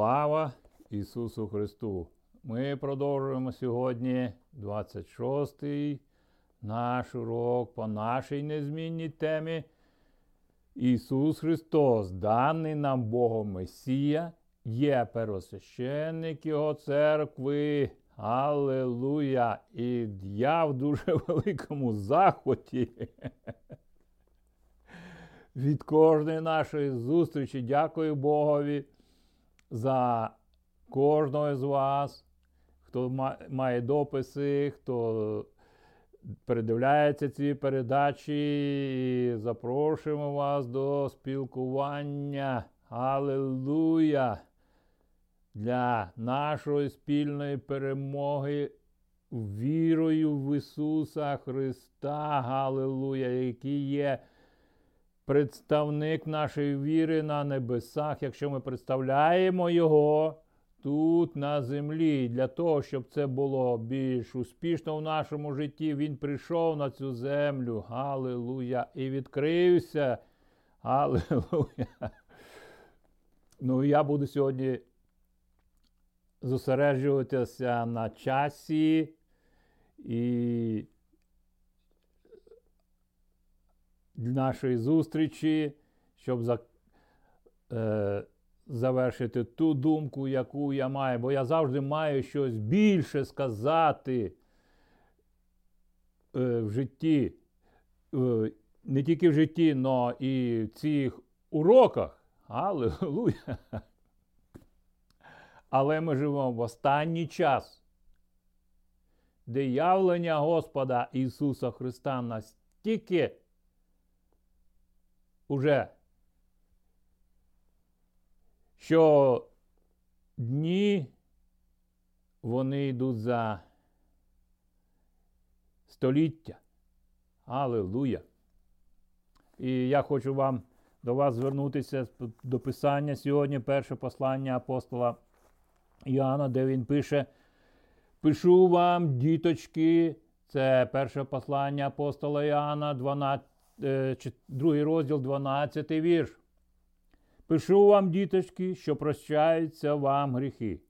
Слава Ісусу Христу! Ми продовжуємо сьогодні 26-й наш урок по нашій незмінній темі. Ісус Христос, даний нам Богом Месія, є первосвященник Його церкви. Аллилуйя! І я в дуже великому захваті. Від кожної нашої зустрічі дякую Богові за кожного з вас, хто має дописи, хто передивляється ці передачі. І запрошуємо вас до спілкування. Аллилуйя! Для нашої спільної перемоги вірою в Ісуса Христа, Галилуя, який є представник нашої віри на небесах, якщо ми представляємо Його тут на землі. Для того, щоб це було більш успішно в нашому житті, Він прийшов на цю землю. Галилуя! І відкрився. Галилуя! Ну, я буду сьогодні зосереджуватися на часі і нашої зустрічі, щоб за, е, завершити ту думку, яку я маю, бо я завжди маю щось більше сказати е, в житті, е, не тільки в житті, але і в цих уроках. Аллилуйя! Але ми живемо в останній час, де явлення Господа Ісуса Христа настільки уже, що дні вони йдуть за століття. Аллилуйя! І я хочу вам до вас звернутися до Писання сьогодні, перше послання апостола Іоанна, де він пише: Пишу вам, діточки, це перше послання апостола Іоанна, 12, Е, другий розділ, 12 вірш. Пишу вам, діточки, що прощаються вам гріхи.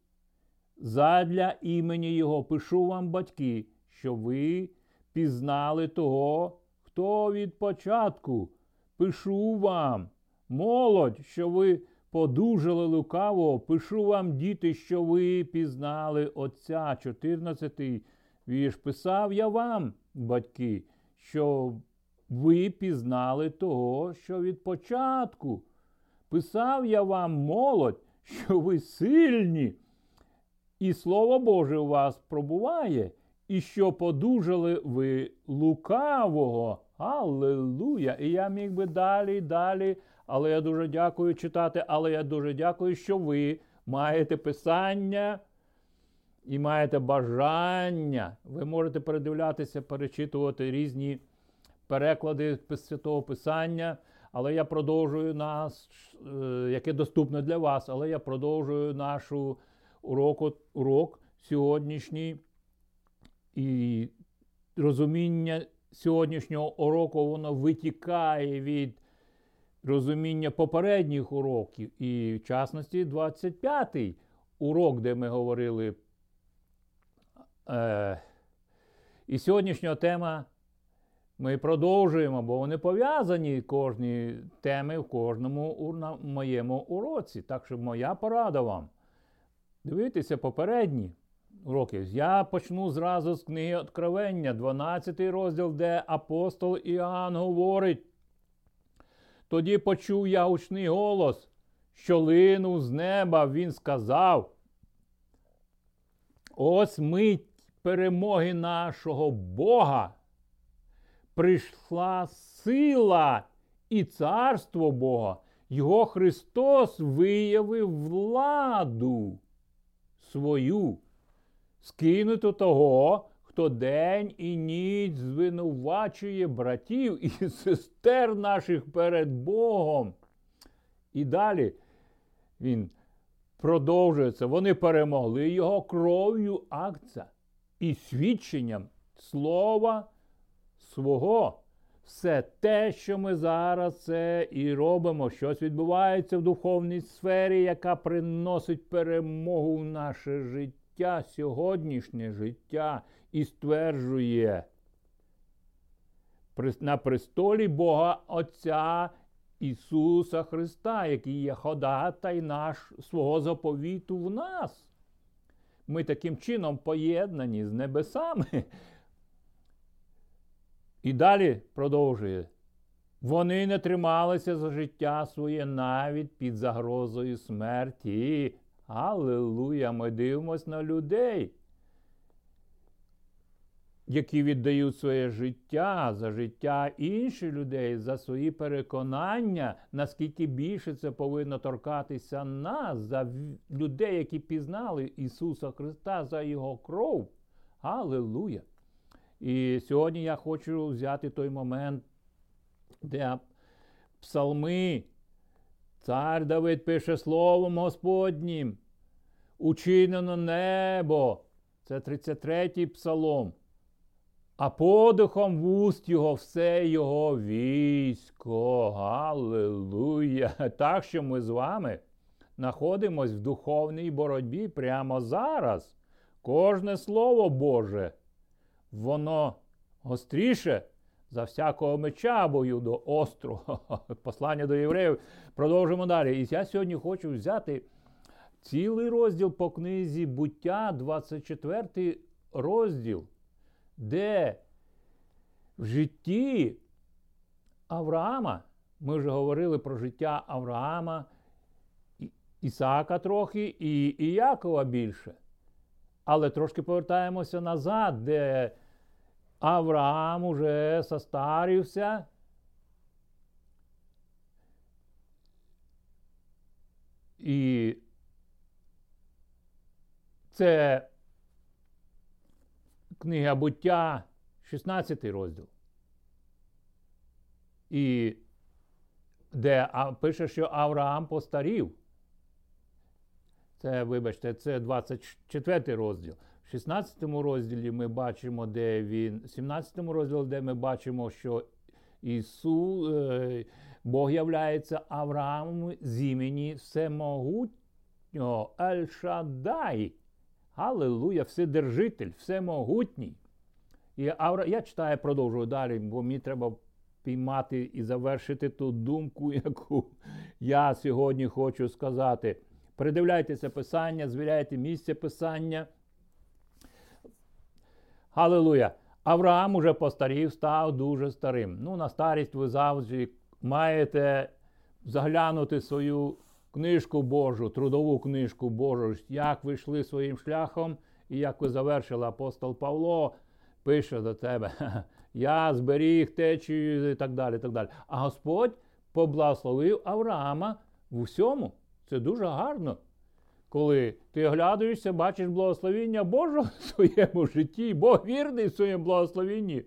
Задля імені Його пишу вам, батьки, що ви пізнали того, хто від початку. Пишу вам, молодь, що ви подужали лукаво, пишу вам, діти, що ви пізнали Отця. 14 вірш. Писав я вам, батьки, що ви пізнали того, що від початку. Писав я вам молодь, що ви сильні, і Слово Боже у вас пробуває, і що подужали ви лукавого. Аллилуйя! І я міг би далі і далі, але я дуже дякую читати, але я дуже дякую, що ви маєте писання і маєте бажання. Ви можете передивлятися, перечитувати різні переклади Святого Писання, але я продовжую нас, е, яке доступне для вас, але я продовжую нашу уроку, урок сьогоднішній. І розуміння сьогоднішнього уроку воно витікає від розуміння попередніх уроків. І, в частності, 25-й урок, де ми говорили. Е, І сьогоднішня тема ми продовжуємо, бо вони пов'язані кожні теми в кожному на моєму уроці. Так що моя порада вам. Дивіться попередні уроки. Я почну зразу з книги Откровення, 12 розділ, де апостол Іоанн говорить. Тоді почув я гучний голос, що линув з неба, він сказав. Ось мить перемоги нашого Бога прийшла сила і царство Бога. Його Христос виявив владу свою, скинуту того, хто день і ніч звинувачує братів і сестер наших перед Богом. І далі він продовжується. Вони перемогли його кров'ю акця і свідченням слова свого. все те, що ми зараз це і робимо, щось відбувається в духовній сфері, яка приносить перемогу в наше життя, сьогоднішнє життя і стверджує на престолі Бога Отця Ісуса Христа, який є ходатай наш свого заповіту в нас. Ми таким чином поєднані з небесами. І далі продовжує. Вони не трималися за життя своє навіть під загрозою смерті. Аллилуйя! Ми дивимося на людей, які віддають своє життя за життя інших людей, за свої переконання, наскільки більше це повинно торкатися нас, за людей, які пізнали Ісуса Христа за Його кров. Аллилуйя! І сьогодні я хочу взяти той момент, де псалми, цар Давид пише словом Господнім, учинено небо. Це 33-й псалом. А подихом вуст його все його військо. Галилуя! Так що ми з вами знаходимось в духовній боротьбі прямо зараз. Кожне слово Боже воно гостріше за всякого меча бою до острого. Послання до євреїв. Продовжимо далі. І я сьогодні хочу взяти цілий розділ по книзі буття, 24 розділ, де в житті Авраама, ми вже говорили про життя Авраама, Ісаака трохи і Іякова більше. Але трошки повертаємося назад, де Авраам уже состарівся. І це книга буття, 16 розділ. І де пише, що Авраам постарів. Це, вибачте, це 24 розділ. В 16 розділі ми бачимо, де він, в 17 розділі, де ми бачимо, що Ісус, е, Бог являється Авраамом з імені Всемогутнього Ель-Шадай. Аллилуйя, Вседержитель, Всемогутній. І Авра... Я читаю, продовжую далі, бо мені треба піймати і завершити ту думку, яку я сьогодні хочу сказати. Передивляйтеся Писання, звіряйте місце Писання. Халилуя! Авраам уже постарів, став дуже старим. Ну, на старість ви завжди маєте заглянути свою книжку Божу, трудову книжку Божу, як ви йшли своїм шляхом, і як ви завершили апостол Павло, пише до тебе: Я зберіг течію і так далі. так далі. А Господь поблагословив Авраама в усьому. Це дуже гарно коли ти оглядаєшся, бачиш благословіння Божого в своєму житті, Бог вірний в своєму благословінні.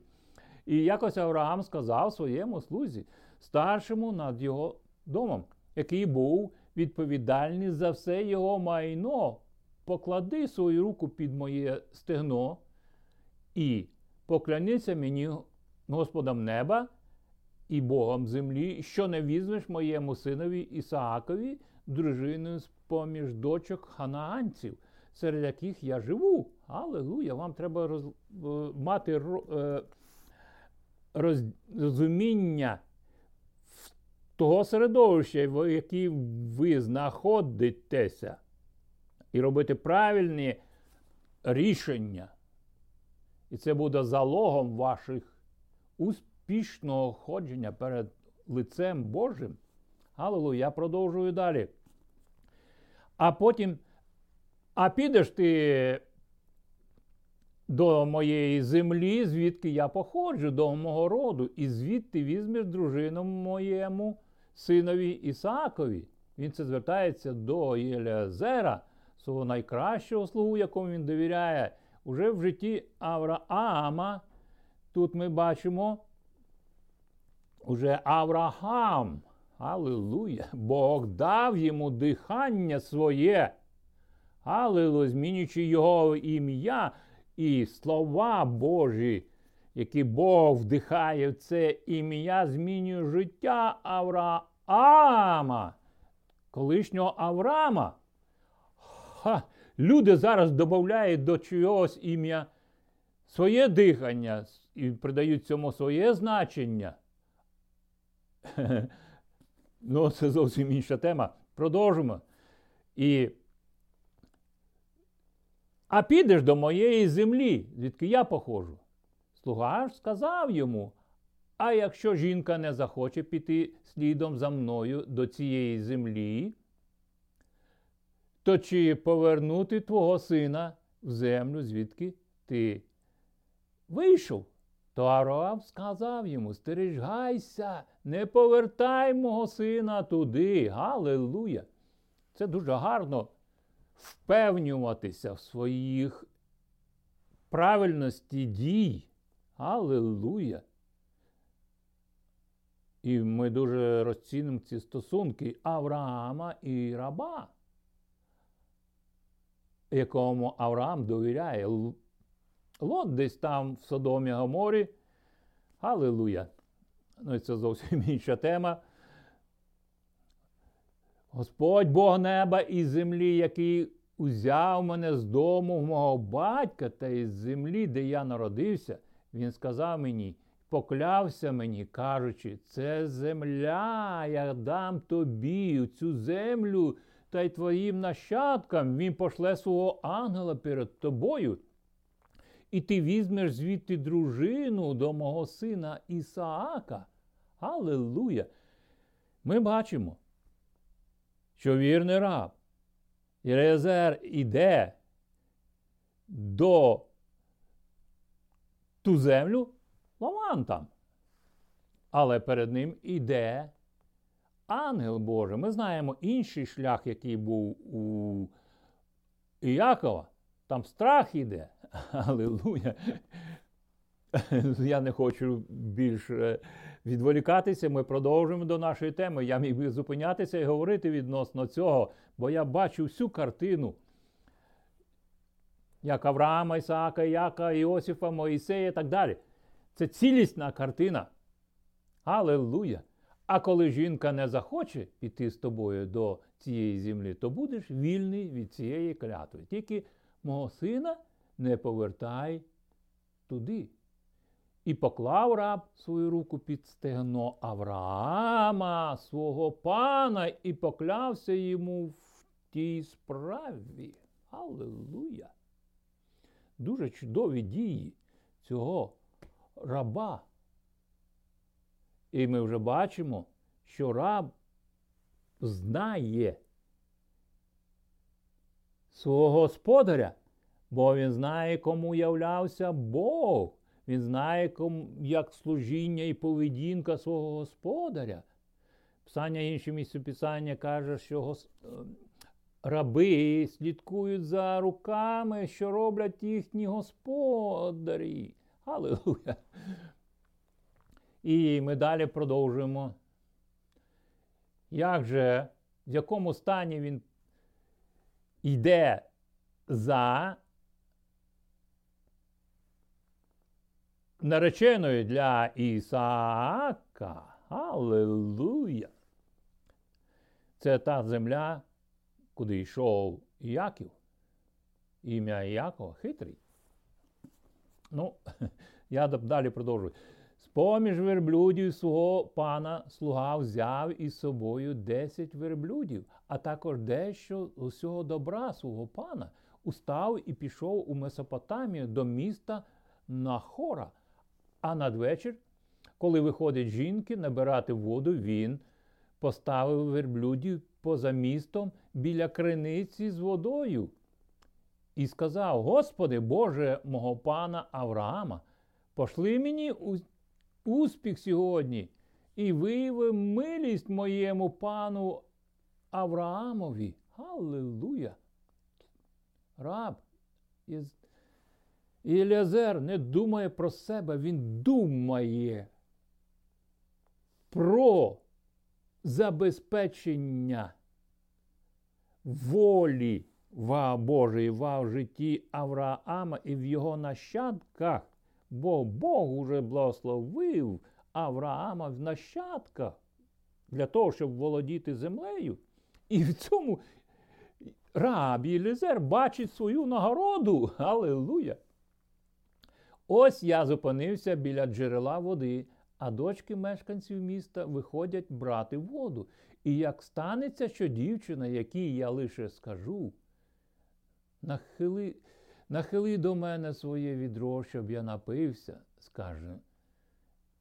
І якось Авраам сказав своєму слузі, старшому над його домом, який був відповідальний за все його майно. Поклади свою руку під моє стегно і покляніться мені Господом неба і Богом землі, що не візьмеш моєму синові Ісаакові дружиною з поміж дочок ханаанців, серед яких я живу. Аллилуйя! Вам треба роз, е, мати е, розуміння того середовища, в якому ви знаходитеся, і робити правильні рішення. І це буде залогом ваших успішного ходження перед лицем Божим. Аллилуйя, я продовжую далі. А потім, а підеш ти до моєї землі, звідки я походжу, до мого роду, і звідти візьмеш дружину моєму синові Ісаакові. Він це звертається до Єлязера, свого найкращого слугу, якому він довіряє. Уже в житті Авраама. Тут ми бачимо уже Авраам. Аллилуйя! Бог дав йому дихання своє. Аллилуйя, змінюючи його ім'я і слова Божі. які Бог вдихає в це ім'я, змінює життя Авраама, колишнього Авраама. Ха, Люди зараз додають до чогось ім'я своє дихання і придають цьому своє значення. Ну, це зовсім інша тема. Продовжимо. І а підеш до моєї землі, звідки я походжу. Слуга ж сказав йому: А якщо жінка не захоче піти слідом за мною до цієї землі, то чи повернути твого сина в землю, звідки ти вийшов? То Авраам сказав йому: Стережгайся, не повертай мого сина туди. Галилуя! Це дуже гарно впевнюватися в своїх правильності дій. Аллилуйя! І ми дуже розцінимо ці стосунки Авраама і раба, якому Авраам довіряє. Лот десь там в Содомі Гоморі. Аллилуйя! Ну, це зовсім інша тема. Господь Бог неба і землі, який узяв мене з дому мого батька та із землі, де я народився, він сказав мені, поклявся мені, кажучи, це земля, я дам тобі цю землю та й твоїм нащадкам. Він пошле свого ангела перед тобою. І ти візьмеш звідти дружину до мого сина Ісаака. Аллилуйя! Ми бачимо що вірний раб Єрезер іде до ту землю Лаван там. Але перед ним іде ангел Божий. Ми знаємо інший шлях, який був у Іякова. Там страх іде. Аллилуйя. Я не хочу більше відволікатися. Ми продовжуємо до нашої теми. Я міг би зупинятися і говорити відносно цього, бо я бачу всю картину. Як Авраама, Ісаака, Яка, Іосифа, Моїсея і так далі. Це цілісна картина. Аллилуйя! А коли жінка не захоче піти з тобою до цієї землі, то будеш вільний від цієї клятви. Тільки мого сина не повертай туди. І поклав раб свою руку під стегно Авраама, свого пана, і поклявся йому в тій справі. Аллилуйя! Дуже чудові дії цього раба. І ми вже бачимо, що раб знає свого господаря, бо він знає, кому являвся Бог. Він знає, як служіння і поведінка свого господаря. Писання інше місце Писання каже, що. Е, раби слідкують за руками, що роблять їхні господарі. Аллилуйя! І ми далі продовжуємо. Як же, в якому стані він йде за нареченою для Ісаака. Аллилуйя! Це та земля, куди йшов Іаків. Ім'я Іакова хитрий. Ну, я далі продовжую. З-поміж верблюдів свого пана слуга взяв із собою десять верблюдів, а також дещо усього добра свого пана, устав і пішов у Месопотамію до міста Нахора. А надвечір, коли виходять жінки набирати воду, він поставив верблюдів поза містом біля криниці з водою і сказав: Господи, Боже мого пана Авраама, пошли мені успіх сьогодні і вияви милість моєму пану Авраамові. Аллилуйя! Раб із і Еліазер не думає про себе, він думає про забезпечення волі Божої в житті Авраама і в його нащадках бо Бог уже благословив Авраама в нащадках для того, щоб володіти землею. І в цьому раб Єлізер бачить свою нагороду. Аллилуйя! Ось я зупинився біля джерела води, а дочки мешканців міста виходять брати воду. І як станеться, що дівчина, якій я лише скажу, нахили, нахили до мене своє відро, щоб я напився, скаже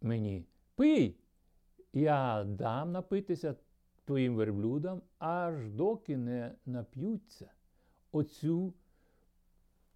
мені, пий, я дам напитися твоїм верблюдам, аж доки не нап'ються. Оцю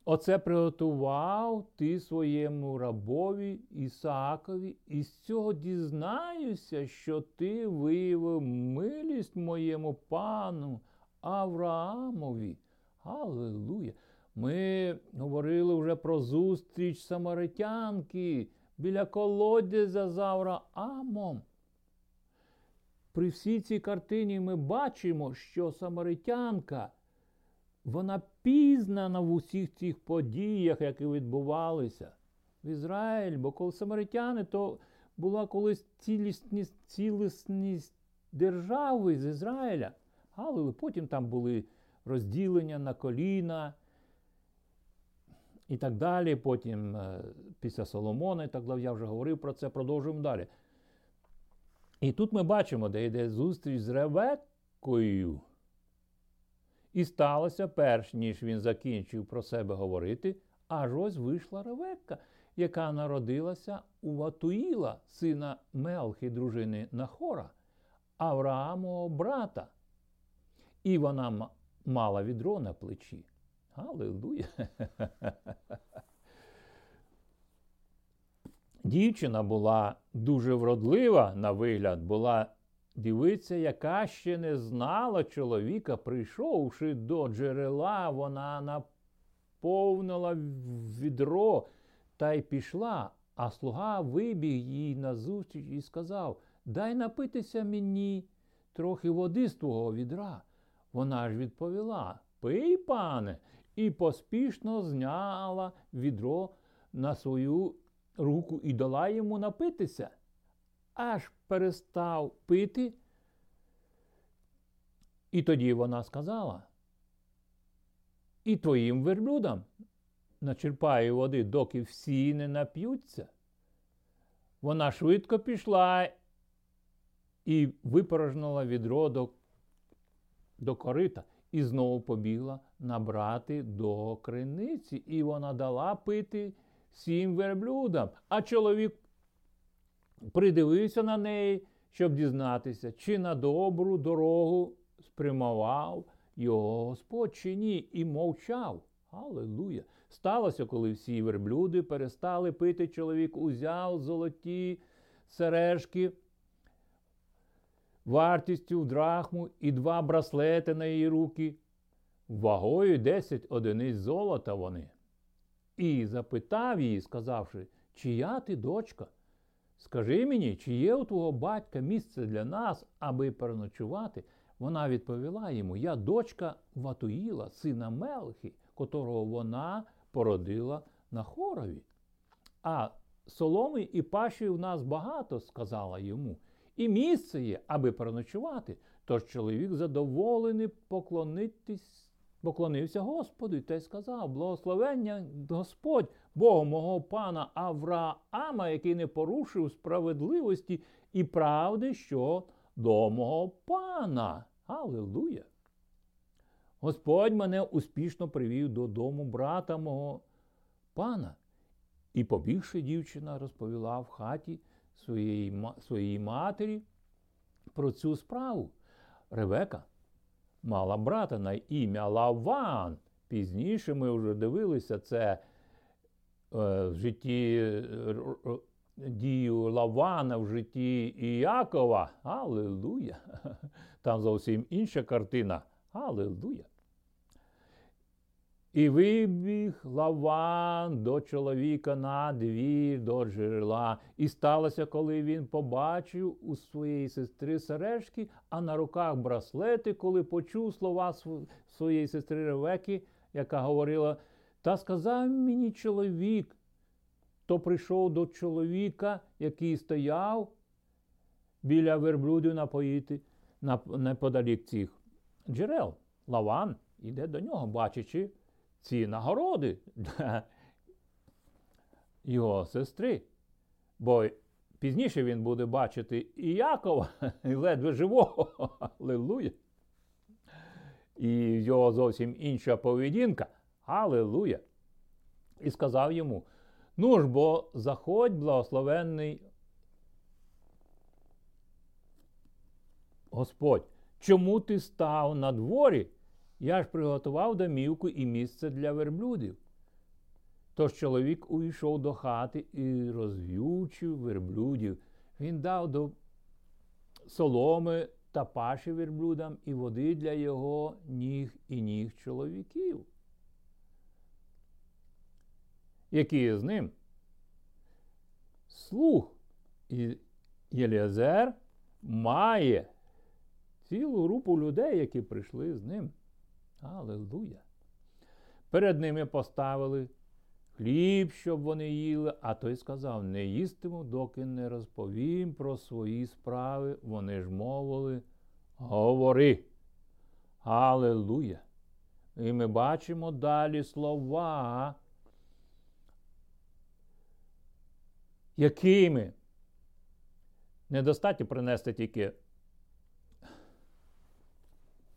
Оце приготував ти своєму рабові Ісаакові, і з цього дізнаюся, що ти виявив милість моєму пану Авраамові. Аллилуйя! Ми говорили вже про зустріч самаритянки біля колодязя з Авраамом. При всій цій картині ми бачимо, що самаритянка вона пізнана в усіх цих подіях, які відбувалися в Ізраїль, бо коли самаритяни, то була колись цілісність, цілісність держави з Ізраїля. Але потім там були розділення на коліна і так далі. Потім е, після Соломона, і так далі, я вже говорив про це, продовжуємо далі. І тут ми бачимо, де йде зустріч з Ревеккою. І сталося, перш ніж він закінчив про себе говорити, аж ось вийшла Ревекка, яка народилася у Ватуїла, сина Мелхи, дружини Нахора, Авраамового брата. І вона мала відро на плечі. Аллилуйя! Дівчина була дуже вродлива на вигляд, була Дивиться, яка ще не знала чоловіка, прийшовши до джерела, вона наповнила відро та й пішла, а слуга вибіг їй назустріч і сказав Дай напитися мені трохи води з твого відра. Вона ж відповіла Пий, пане, і поспішно зняла відро на свою руку і дала йому напитися аж перестав пити. І тоді вона сказала, і твоїм верблюдам начерпаю води, доки всі не нап'ються. Вона швидко пішла і випорожнила відро до, до корита і знову побігла набрати до криниці. І вона дала пити сім верблюдам. А чоловік придивився на неї, щоб дізнатися, чи на добру дорогу спрямував його Господь чи ні, і мовчав. Аллилуйя! Сталося, коли всі верблюди перестали пити, чоловік узяв золоті сережки вартістю в драхму і два браслети на її руки, вагою 10 одиниць золота вони. І запитав її, сказавши, чия ти дочка? Скажи мені, чи є у твого батька місце для нас, аби переночувати? Вона відповіла йому: Я дочка Ватуїла, сина Мелхи, котрого вона породила на хорові. А соломи і паші у нас багато, сказала йому, і місце є, аби переночувати. Тож чоловік задоволений поклонитись поклонився Господу та й сказав: Благословення Господь, Богу мого пана Авраама, який не порушив справедливості і правди, що до мого пана. Аллилуйя! Господь мене успішно привів додому брата мого пана. І, побігши, дівчина розповіла в хаті своєї, своїй матері про цю справу. Ревека мала брата на ім'я Лаван. Пізніше ми вже дивилися це в житті е, дію Лавана в житті Іякова. Аллилуйя! Там зовсім інша картина. Аллилуйя! І вибіг Лаван до чоловіка на двір до джерела. І сталося, коли він побачив у своєї сестри сережки, а на руках браслети, коли почув слова своєї сестри Ревеки, яка говорила: Та сказав мені чоловік, то прийшов до чоловіка, який стояв біля верблюдів напоїти неподалік цих джерел. Лаван іде до нього, бачачи ці нагороди його сестри. Бо пізніше він буде бачити і Якова, і ледве живого. Аллилуйя. І його зовсім інша поведінка. Аллилуйя. І сказав йому: Ну ж бо заходь, благословенний Господь, чому ти став на дворі? Я ж приготував домівку і місце для верблюдів. Тож чоловік увійшов до хати і розв'ючив верблюдів. Він дав до соломи та паші верблюдам і води для його ніг і ніг чоловіків. Які з ним? Слух Єліазер має цілу групу людей, які прийшли з ним. Аллилуйя! Перед ними поставили хліб, щоб вони їли, а той сказав: не їстиму, доки не розповім про свої справи. Вони ж мовили, говори. Аллилуйя! І ми бачимо далі слова, якими недостатньо принести тільки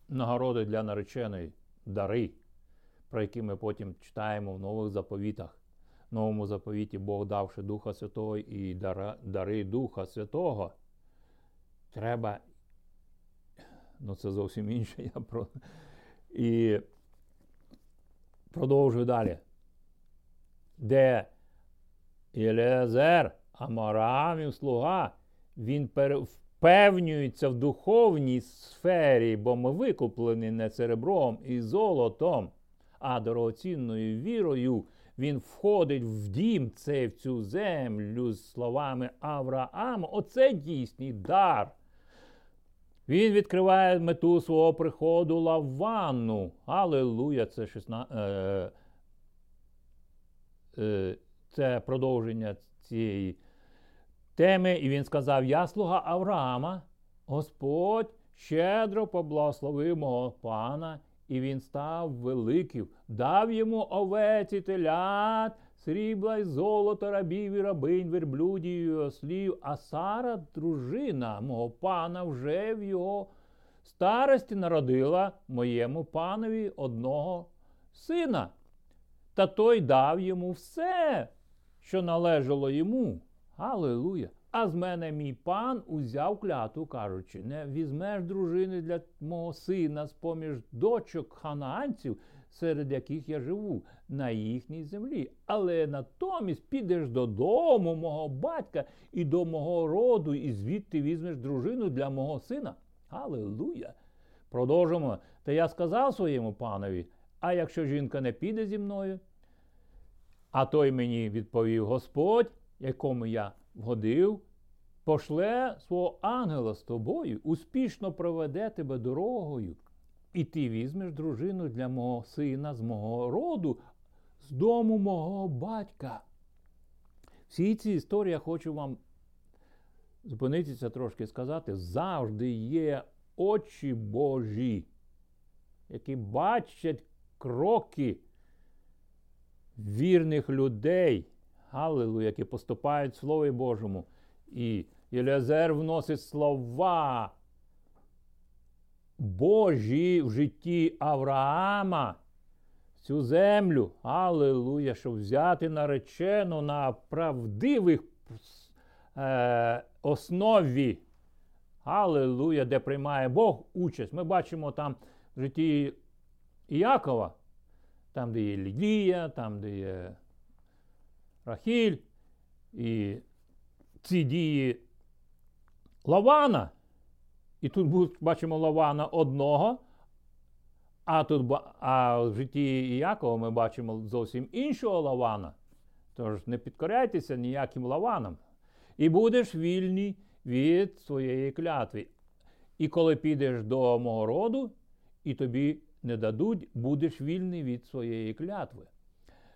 нагороди для нареченої дари, про які ми потім читаємо в нових заповітах. В новому заповіті Бог давши Духа Святого і дари Духа Святого. Треба, ну це зовсім інше. Я про... І продовжую далі. Де Єлезер, Амарамів слуга, він впевнюється в духовній сфері, бо ми викуплені не серебром і золотом, а дорогоцінною вірою. Він входить в дім цей в цю землю з словами Авраама. Оце дійсний дар. Він відкриває мету свого приходу Лаванну. Аллилуйя, це 16, е, е, це продовження цієї теми, і він сказав: Я слуга Авраама, Господь щедро поблагословив мого пана, і він став великим, дав йому овець і телят, срібла й золото, рабів і рабинь, верблюдів і ослів, а Сара, дружина мого пана, вже в його старості народила моєму панові одного сина. Та той дав йому все, що належало йому. Аллилуйя! А з мене мій пан узяв кляту, кажучи, не візьмеш дружини для мого сина з поміж дочок ханаанців, серед яких я живу, на їхній землі. Але натомість підеш додому мого батька і до мого роду, і звідти візьмеш дружину для мого сина. Аллилуйя! Продовжимо. Та я сказав своєму панові: а якщо жінка не піде зі мною, а той мені відповів Господь якому я вгодив, пошле свого ангела з тобою, успішно проведе тебе дорогою, і ти візьмеш дружину для мого сина з мого роду, з дому мого батька. Всі ці історії я хочу вам зупинитися трошки сказати, завжди є очі Божі, які бачать кроки вірних людей. Галилу, які поступають в Слові Божому. І Єлязер вносить слова Божі в житті Авраама. Цю землю, Аллилуйя, щоб взяти наречену на правдивих е, основі. Аллилуйя, де приймає Бог участь. Ми бачимо там в житті Іакова, там, де є Лідія, там, де є Рахіль і ці дії Лавана. І тут бачимо Лавана одного, а тут а в житті Іякова ми бачимо зовсім іншого Лавана. Тож не підкоряйтеся ніяким лаванам. І будеш вільний від своєї клятви. І коли підеш до мого роду, і тобі не дадуть, будеш вільний від своєї клятви.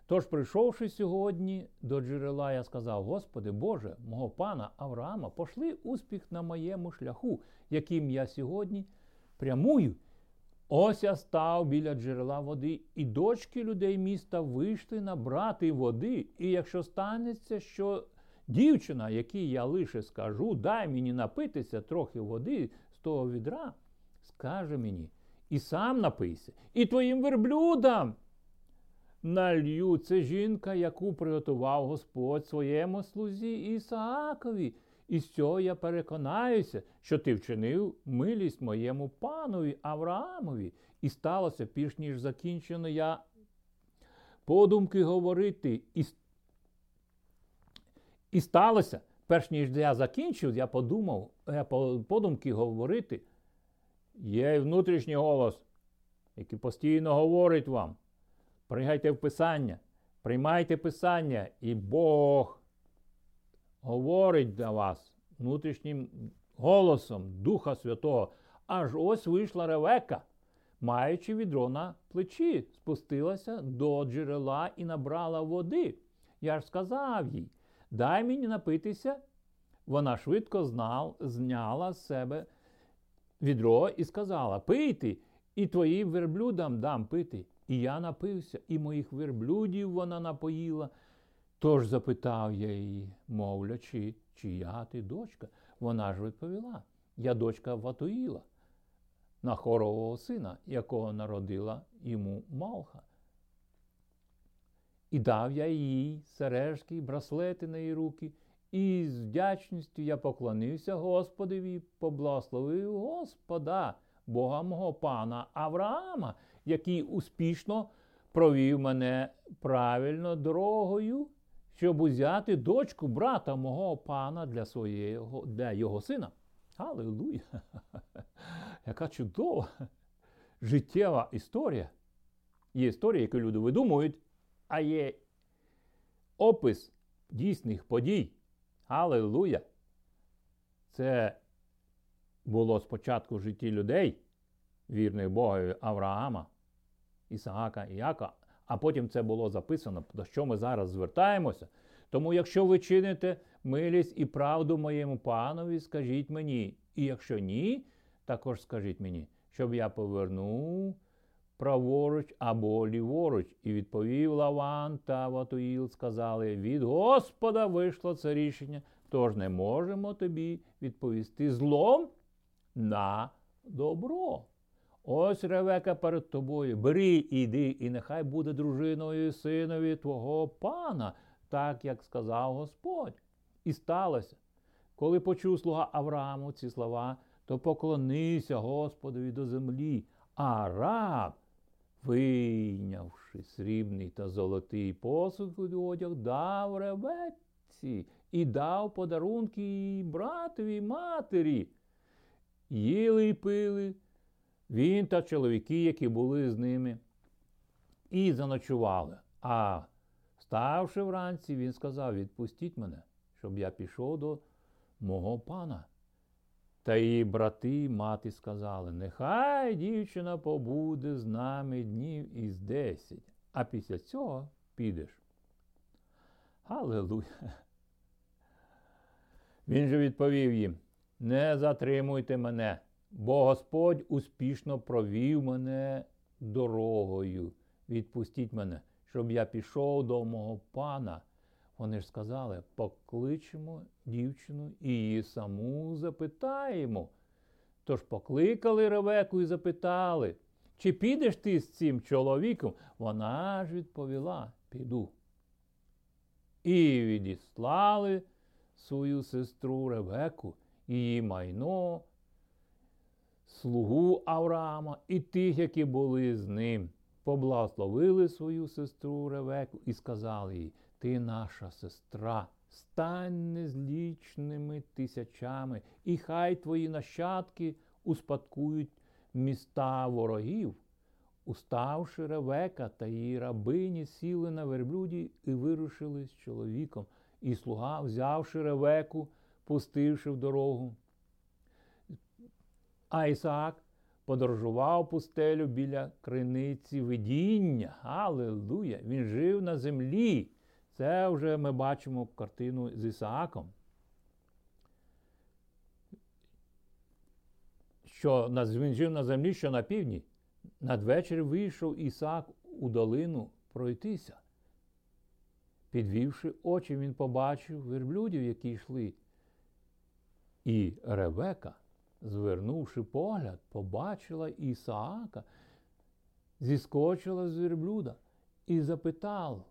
Тож, прийшовши сьогодні до джерела, я сказав: Господи Боже, мого пана Авраама, пошли успіх на моєму шляху, яким я сьогодні прямую. Ось я став біля джерела води, і дочки людей міста вийшли набрати води. І якщо станеться, що дівчина, якій я лише скажу, дай мені напитися трохи води з того відра, скаже мені, і сам напийся, і твоїм верблюдам налью. Це жінка, яку приготував Господь своєму слузі Ісаакові. І з цього я переконаюся, що ти вчинив милість моєму панові Авраамові. І сталося, піш ніж закінчено я подумки говорити. І, і сталося, перш ніж я закінчив, я подумав, я подумки говорити. Є внутрішній голос, який постійно говорить вам. Пригайте в Писання, приймайте Писання, і Бог говорить до вас внутрішнім голосом Духа Святого. Аж ось вийшла Ревека, маючи відро на плечі, спустилася до джерела і набрала води. Я ж сказав їй, дай мені напитися. Вона швидко знав, зняла з себе відро і сказала: Пийте, і твоїм верблюдам дам пити. І я напився, і моїх верблюдів вона напоїла. Тож запитав я її, мовлячи, чия ти дочка? Вона ж відповіла: Я дочка Ватуїла, на хорового сина, якого народила йому Малха. І дав я їй сережки, браслети на її руки, і з вдячністю я поклонився Господові, поблагословив Господа, Бога мого пана Авраама, який успішно провів мене правильно дорогою щоб узяти дочку брата мого пана для своєго, для його сина. Аллилуйя! Яка чудова життєва історія. Є історія, яку люди видумують, а є опис дійсних подій. Аллилуйя! Це було спочатку в житті людей, вірних Богові Авраама, Ісаака і Яка, а потім це було записано, до що ми зараз звертаємося. Тому, якщо ви чините милість і правду моєму панові, скажіть мені, і якщо ні, також скажіть мені, щоб я повернув праворуч або ліворуч. І відповів Лаван та Ватуїл, сказали: від Господа вийшло це рішення, тож не можемо тобі відповісти злом на добро. Ось ревека перед тобою. Бери, іди, і нехай буде дружиною синові твого пана, так як сказав Господь. І сталося. Коли почув слуга Аврааму ці слова, то поклонився Господові до землі, а раб, вийнявши срібний та золотий посуд одяг, дав ревеці і дав подарунки братові матері. Їли й пили він та чоловіки, які були з ними, і заночували. А ставши вранці, він сказав: Відпустіть мене, щоб я пішов до мого пана. Та її брати мати сказали: Нехай дівчина побуде з нами днів із десять, а після цього підеш. Аллилуйя! Він же відповів їм: Не затримуйте мене бо Господь успішно провів мене дорогою. Відпустіть мене, щоб я пішов до мого пана. Вони ж сказали, покличемо дівчину і її саму запитаємо. Тож покликали Ревеку і запитали, чи підеш ти з цим чоловіком? Вона ж відповіла: піду. І відіслали свою сестру Ревеку, її майно, слугу Авраама і тих, які були з ним, поблагословили свою сестру Ревеку і сказали їй: Ти наша сестра, стань незлічними тисячами, і хай твої нащадки успадкують міста ворогів. Уставши Ревека та її рабині, сіли на верблюді і вирушили з чоловіком. І слуга, взявши Ревеку, пустивши в дорогу, а Ісаак подорожував пустелю біля криниці видіння. Аллилуйя! Він жив на землі. Це вже ми бачимо картину з Ісааком. Що він жив на землі, що на півдні. Надвечір вийшов Ісаак у долину пройтися. Підвівши очі, він побачив верблюдів, які йшли. І Ревека, звернувши погляд, побачила Ісаака, зіскочила з верблюда і запитала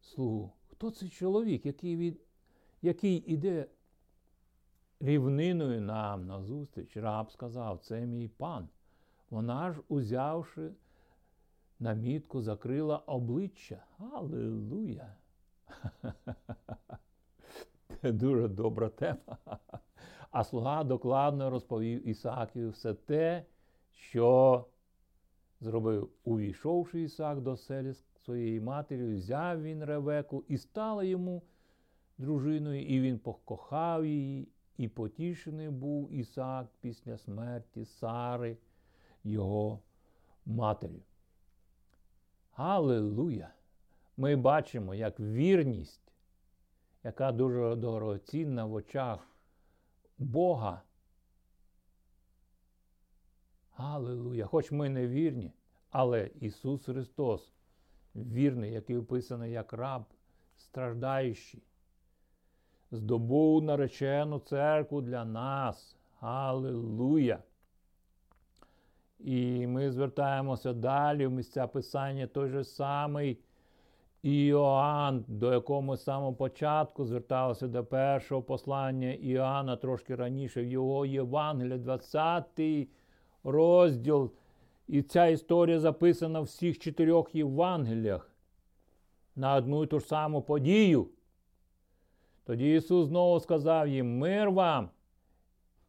слугу, хто цей чоловік, який від, який іде рівниною нам назустріч? Раб сказав, це мій пан. Вона ж, узявши намітку, закрила обличчя. Аллилуйя! Це дуже добра тема. А слуга докладно розповів Ісаакові все те, що зробив, увійшовши Ісаак до селі своєї матері, взяв він ревеку і стала йому дружиною, і він покохав її, і потішений був Ісаак після смерті Сари, його матері. Аллилуйя! Ми бачимо, як вірність, яка дуже дорогоцінна в очах Бога. Аллилуйя! Хоч ми не вірні, але Ісус Христос вірний, який описаний як раб, страждаючий, здобув наречену церкву для нас. Аллилуйя! І ми звертаємося далі в місця Писання той же самий Іоанн, до якого ми з самого початку зверталися до першого послання Іоанна, трошки раніше, в його Євангелії, 20 розділ. І ця історія записана в всіх чотирьох Євангеліях на одну і ту ж саму подію. Тоді Ісус знову сказав їм: Мир вам,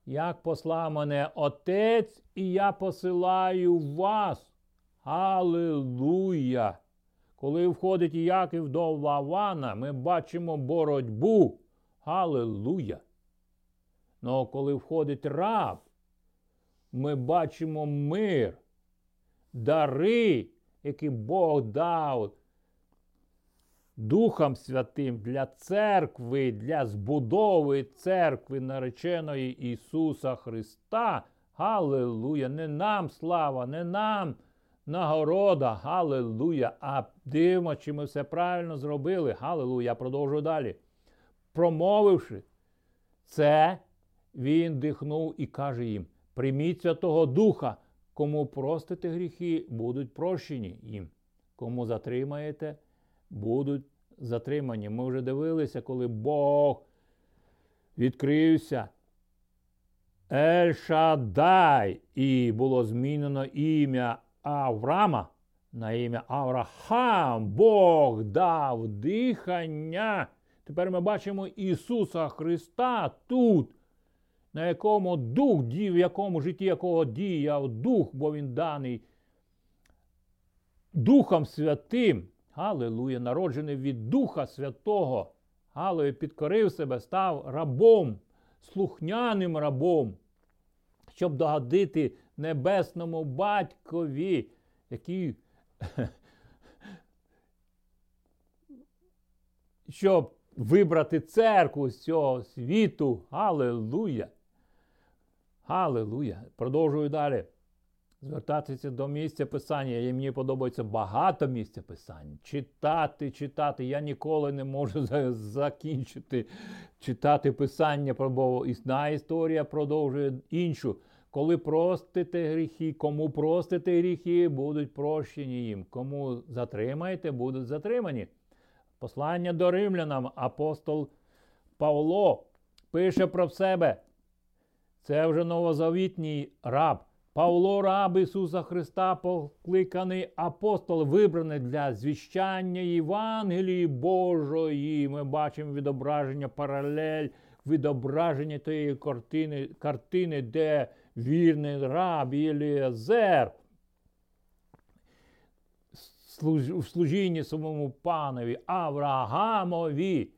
як послав мене Отець, і я посилаю вас. Аллилуйя! Коли входить Яків до Лавана, ми бачимо боротьбу. Аллилуйя! Ну коли входить раб, ми бачимо мир, дари, які Бог дав Духом Святим для церкви, для збудови церкви нареченої Ісуса Христа. Галилуя! Не нам слава, не нам нагорода. Галилуя! А дивимо, чи ми все правильно зробили. Галилуя! Я продовжую далі. Промовивши це, він дихнув і каже їм: прийміть Святого Духа, кому простите гріхи, будуть прощені їм. Кому затримаєте, будуть затримані. Ми вже дивилися, коли Бог відкрився. Ель-Шадай, і було змінено ім'я Аврама на ім'я Аврахам. Бог дав дихання. Тепер ми бачимо Ісуса Христа тут, на якому дух в якому житті якого діяв дух, бо він даний Духом Святим. Галилуя, народжений від Духа Святого. Галилуя, підкорив себе, став рабом, слухняним рабом, щоб догодити небесному батькові, який, щоб вибрати церкву з цього світу. Галилуя! Галилуя! Продовжую далі звертатися до місця писання. І мені подобається багато місця писання. Читати, читати. Я ніколи не можу закінчити читати писання, бо існа історія продовжує іншу. Коли простите гріхи, кому простите гріхи, будуть прощені їм. Кому затримаєте, будуть затримані. Послання до римлянам апостол Павло пише про себе. Це вже новозавітній раб. Павло, раб Ісуса Христа, покликаний апостол, вибраний для звіщання Євангелії Божої. Ми бачимо відображення паралель, відображення тієї картини, картини, де вірний раб Єліазер в служінні самому панові Авраамові,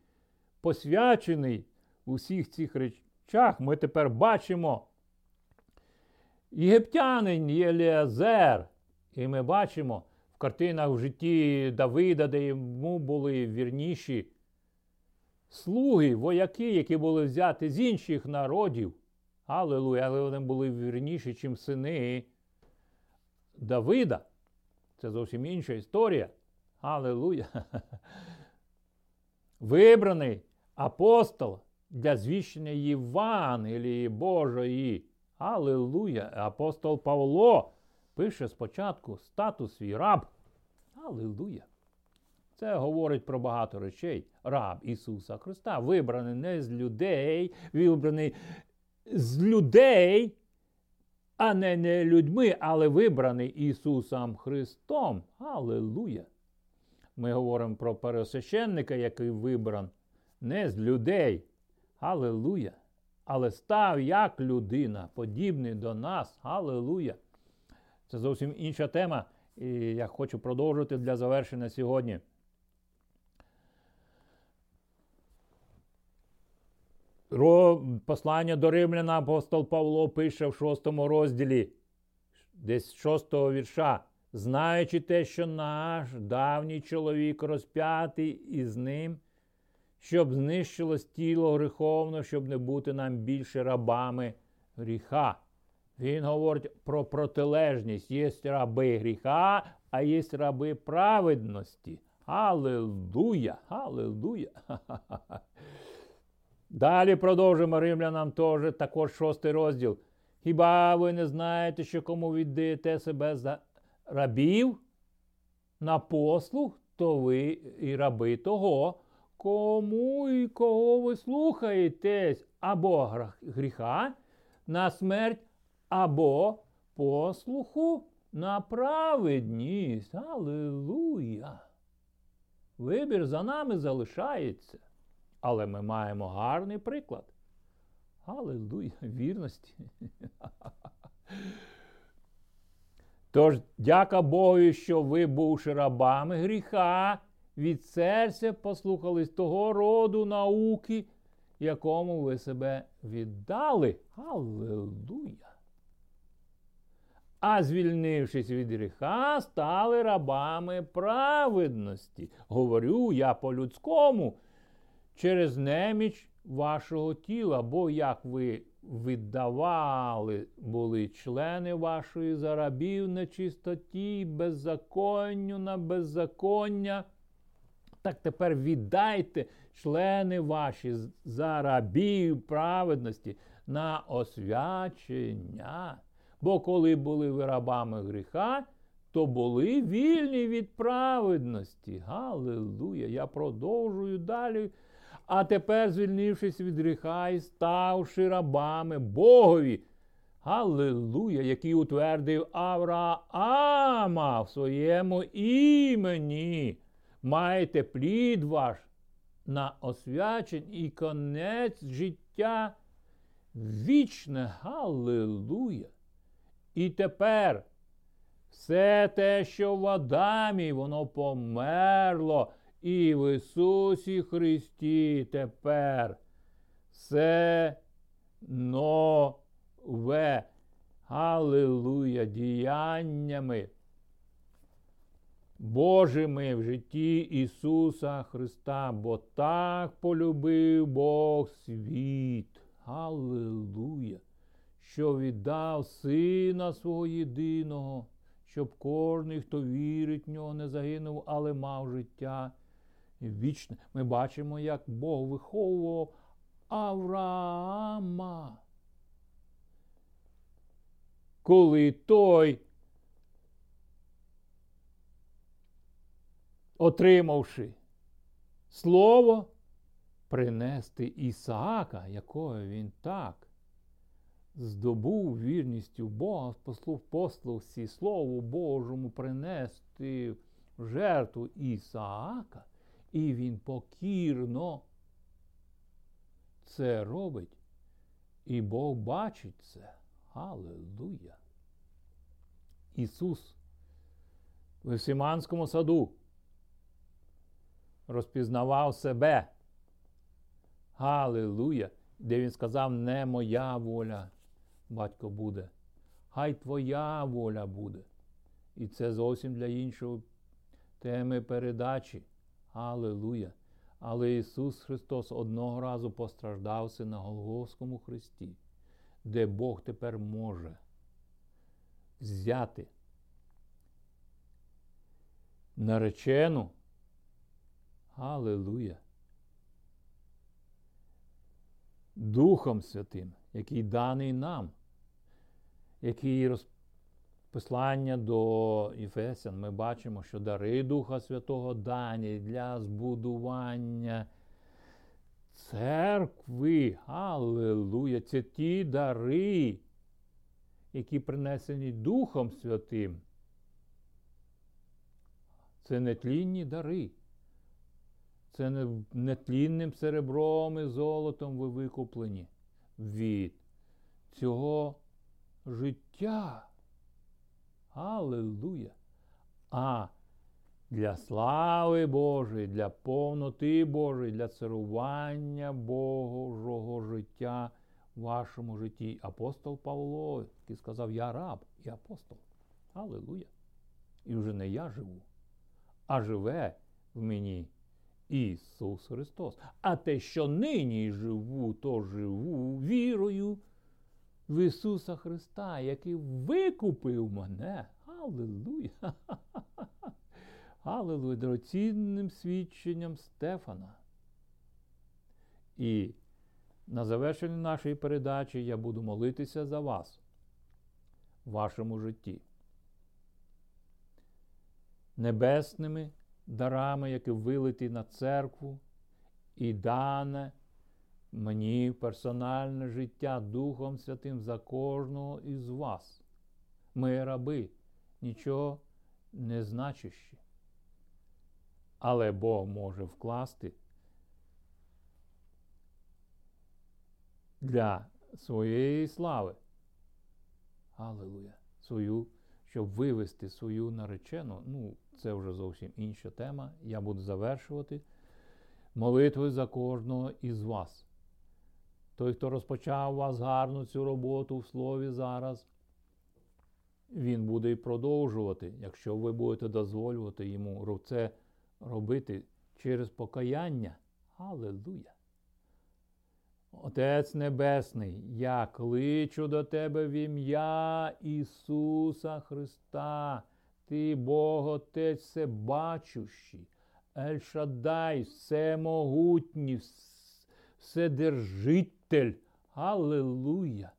посвячений у всіх цих речах, ми тепер бачимо єгиптянин Єліазер. І ми бачимо в картинах в житті Давида, де йому були вірніші слуги, вояки, які були взяті з інших народів. Аллилуйя, але вони були вірніші, чим сини Давида. Це зовсім інша історія. Аллилуйя. Вибраний апостол для звіщення Євангелії Божої. Аллилуйя. Апостол Павло пише спочатку статус свій раб. Аллилуйя. Це говорить про багато речей. Раб Ісуса Христа, вибраний не з людей, вибраний з людей, а не, не людьми, але вибраний Ісусом Христом. Аллилуйя. Ми говоримо про пересвященника, який вибран не з людей. Аллилуйя. Але став як людина, подібний до нас. Аллилуйя. Це зовсім інша тема. І я хочу продовжити для завершення сьогодні. Послання до Римляна апостол Павло пише в шостому розділі, десь шостого вірша. Знаючи те, що наш давній чоловік розп'ятий із ним, щоб знищилось тіло гріховно, щоб не бути нам більше рабами гріха. Він говорить про протилежність. Є раби гріха, а є раби праведності. Аллилуйя! Аллилуйя! Далі продовжимо римлянам теж, також шостий розділ. Хіба ви не знаєте, що кому віддаєте себе за рабів на послуг, то ви і раби того, кому і кого ви слухаєтесь, або гріха на смерть, або послуху на праведність. Аллилуйя! Вибір за нами залишається. Але ми маємо гарний приклад. Аллилуйя, вірності. Тож, дяка Богу, що ви, бувши рабами гріха, від серця послухались того роду науки, якому ви себе віддали. Аллилуйя! А звільнившись від гріха, стали рабами праведності. Говорю я по-людському через неміч вашого тіла, бо як ви віддавали були члени вашої зарабів нечистоті, беззаконню на беззаконня, так тепер віддайте члени ваші зарабів праведності на освячення. Бо коли були ви рабами гріха, то були вільні від праведності. Галилуя! Я продовжую далі а тепер, звільнившись від гріха і ставши рабами Богові. Аллилуйя, який утвердив Авраама в своєму імені. Майте плід ваш на освячень і конець життя вічне. Галилуя. І тепер все те, що в Адамі, воно померло і в Ісусі Христі тепер все нове. Аллилуйя, діяннями Божими в житті Ісуса Христа, бо так полюбив Бог світ. Аллилуйя, що віддав Сина свого єдиного, щоб кожний, хто вірить в нього, не загинув, але мав життя вічне. Ми бачимо, як Бог виховував Авраама. Коли той, отримавши слово, принести Ісаака, якого він так здобув вірністю Бога, послуг послухці Слову Божому принести жертву Ісаака, і він покірно це робить. І Бог бачить це. Аллилуйя. Ісус в Симанському саду розпізнавав себе. Галилуя, де він сказав, не моя воля, батько буде, Хай Твоя воля буде. І це зовсім для іншої теми передачі. Аллилуйя. Але Ісус Христос одного разу постраждався на Голгофському хресті, де Бог тепер може взяти наречену. Аллилуйя. Духом Святим, який даний нам, який роз... послання до Єфесян, ми бачимо, що дари Духа Святого дані для збудування церкви. Аллилуйя! Це ті дари, які принесені Духом Святим. Це нетлінні дари. Це не нетлінним серебром і золотом ви викуплені від цього життя. Аллилуйя! А для слави Божої, для повноти Божої, для царування Божого життя в вашому житті. Апостол Павло, який сказав, я раб і апостол. Аллилуйя! І вже не я живу, а живе в мені. Ісус Христос. А те, що нині живу, то живу вірою в Ісуса Христа, який викупив мене. Аллилуйя! Аллилуйя! Дорогоцінним свідченням Стефана. І на завершення нашої передачі я буду молитися за вас в вашому житті. Небесними дарами, які вилиті на церкву, і дане мені персональне життя Духом Святим за кожного із вас. Ми раби, нічого не значущі. Але Бог може вкласти для своєї слави. Аллилуйя! Свою, щоб вивести свою наречену. ну, це вже зовсім інша тема. Я буду завершувати молитвою за кожного із вас. Той, хто розпочав у вас гарну цю роботу в слові зараз, він буде і продовжувати, якщо ви будете дозволювати йому це робити через покаяння. Аллилуйя! Отець Небесний, я кличу до Тебе в ім'я Ісуса Христа. Ти, Бог Отець всебачущий, Ель-Шадай, всемогутній, вседержитель. Аллилуйя!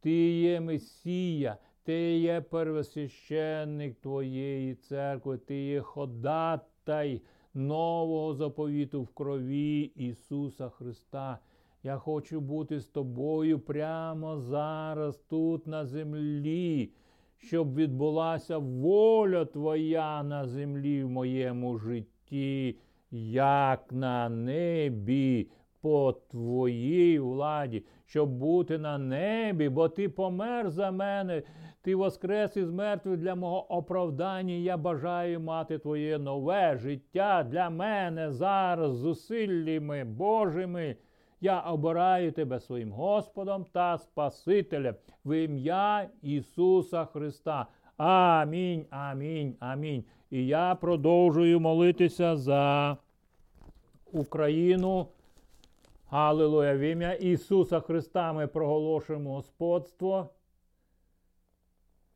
Ти є Месія, Ти є первосвященник Твоєї церкви, Ти є ходатай нового заповіту в крові Ісуса Христа. Я хочу бути з тобою прямо зараз, тут на землі щоб відбулася воля Твоя на землі в моєму житті, як на небі по Твоїй владі, щоб бути на небі, бо Ти помер за мене, Ти воскрес із мертвих для мого оправдання. Я бажаю мати Твоє нове життя для мене зараз, зусиллями Божими. Я обираю тебе своїм Господом та Спасителем в ім'я Ісуса Христа. Амінь, амінь, амінь. І я продовжую молитися за Україну. Аллилуйя. В ім'я Ісуса Христа ми проголошуємо Господство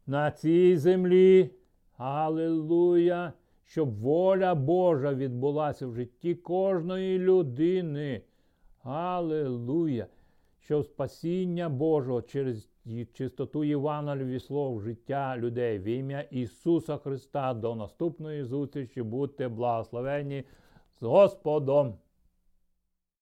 на цій землі. Аллилуйя. Щоб воля Божа відбулася в житті кожної людини. Аллилуйя! Що спасіння Божого через чистоту Євангелії слов життя людей в ім'я Ісуса Христа до наступної зустрічі будьте благословені з Господом.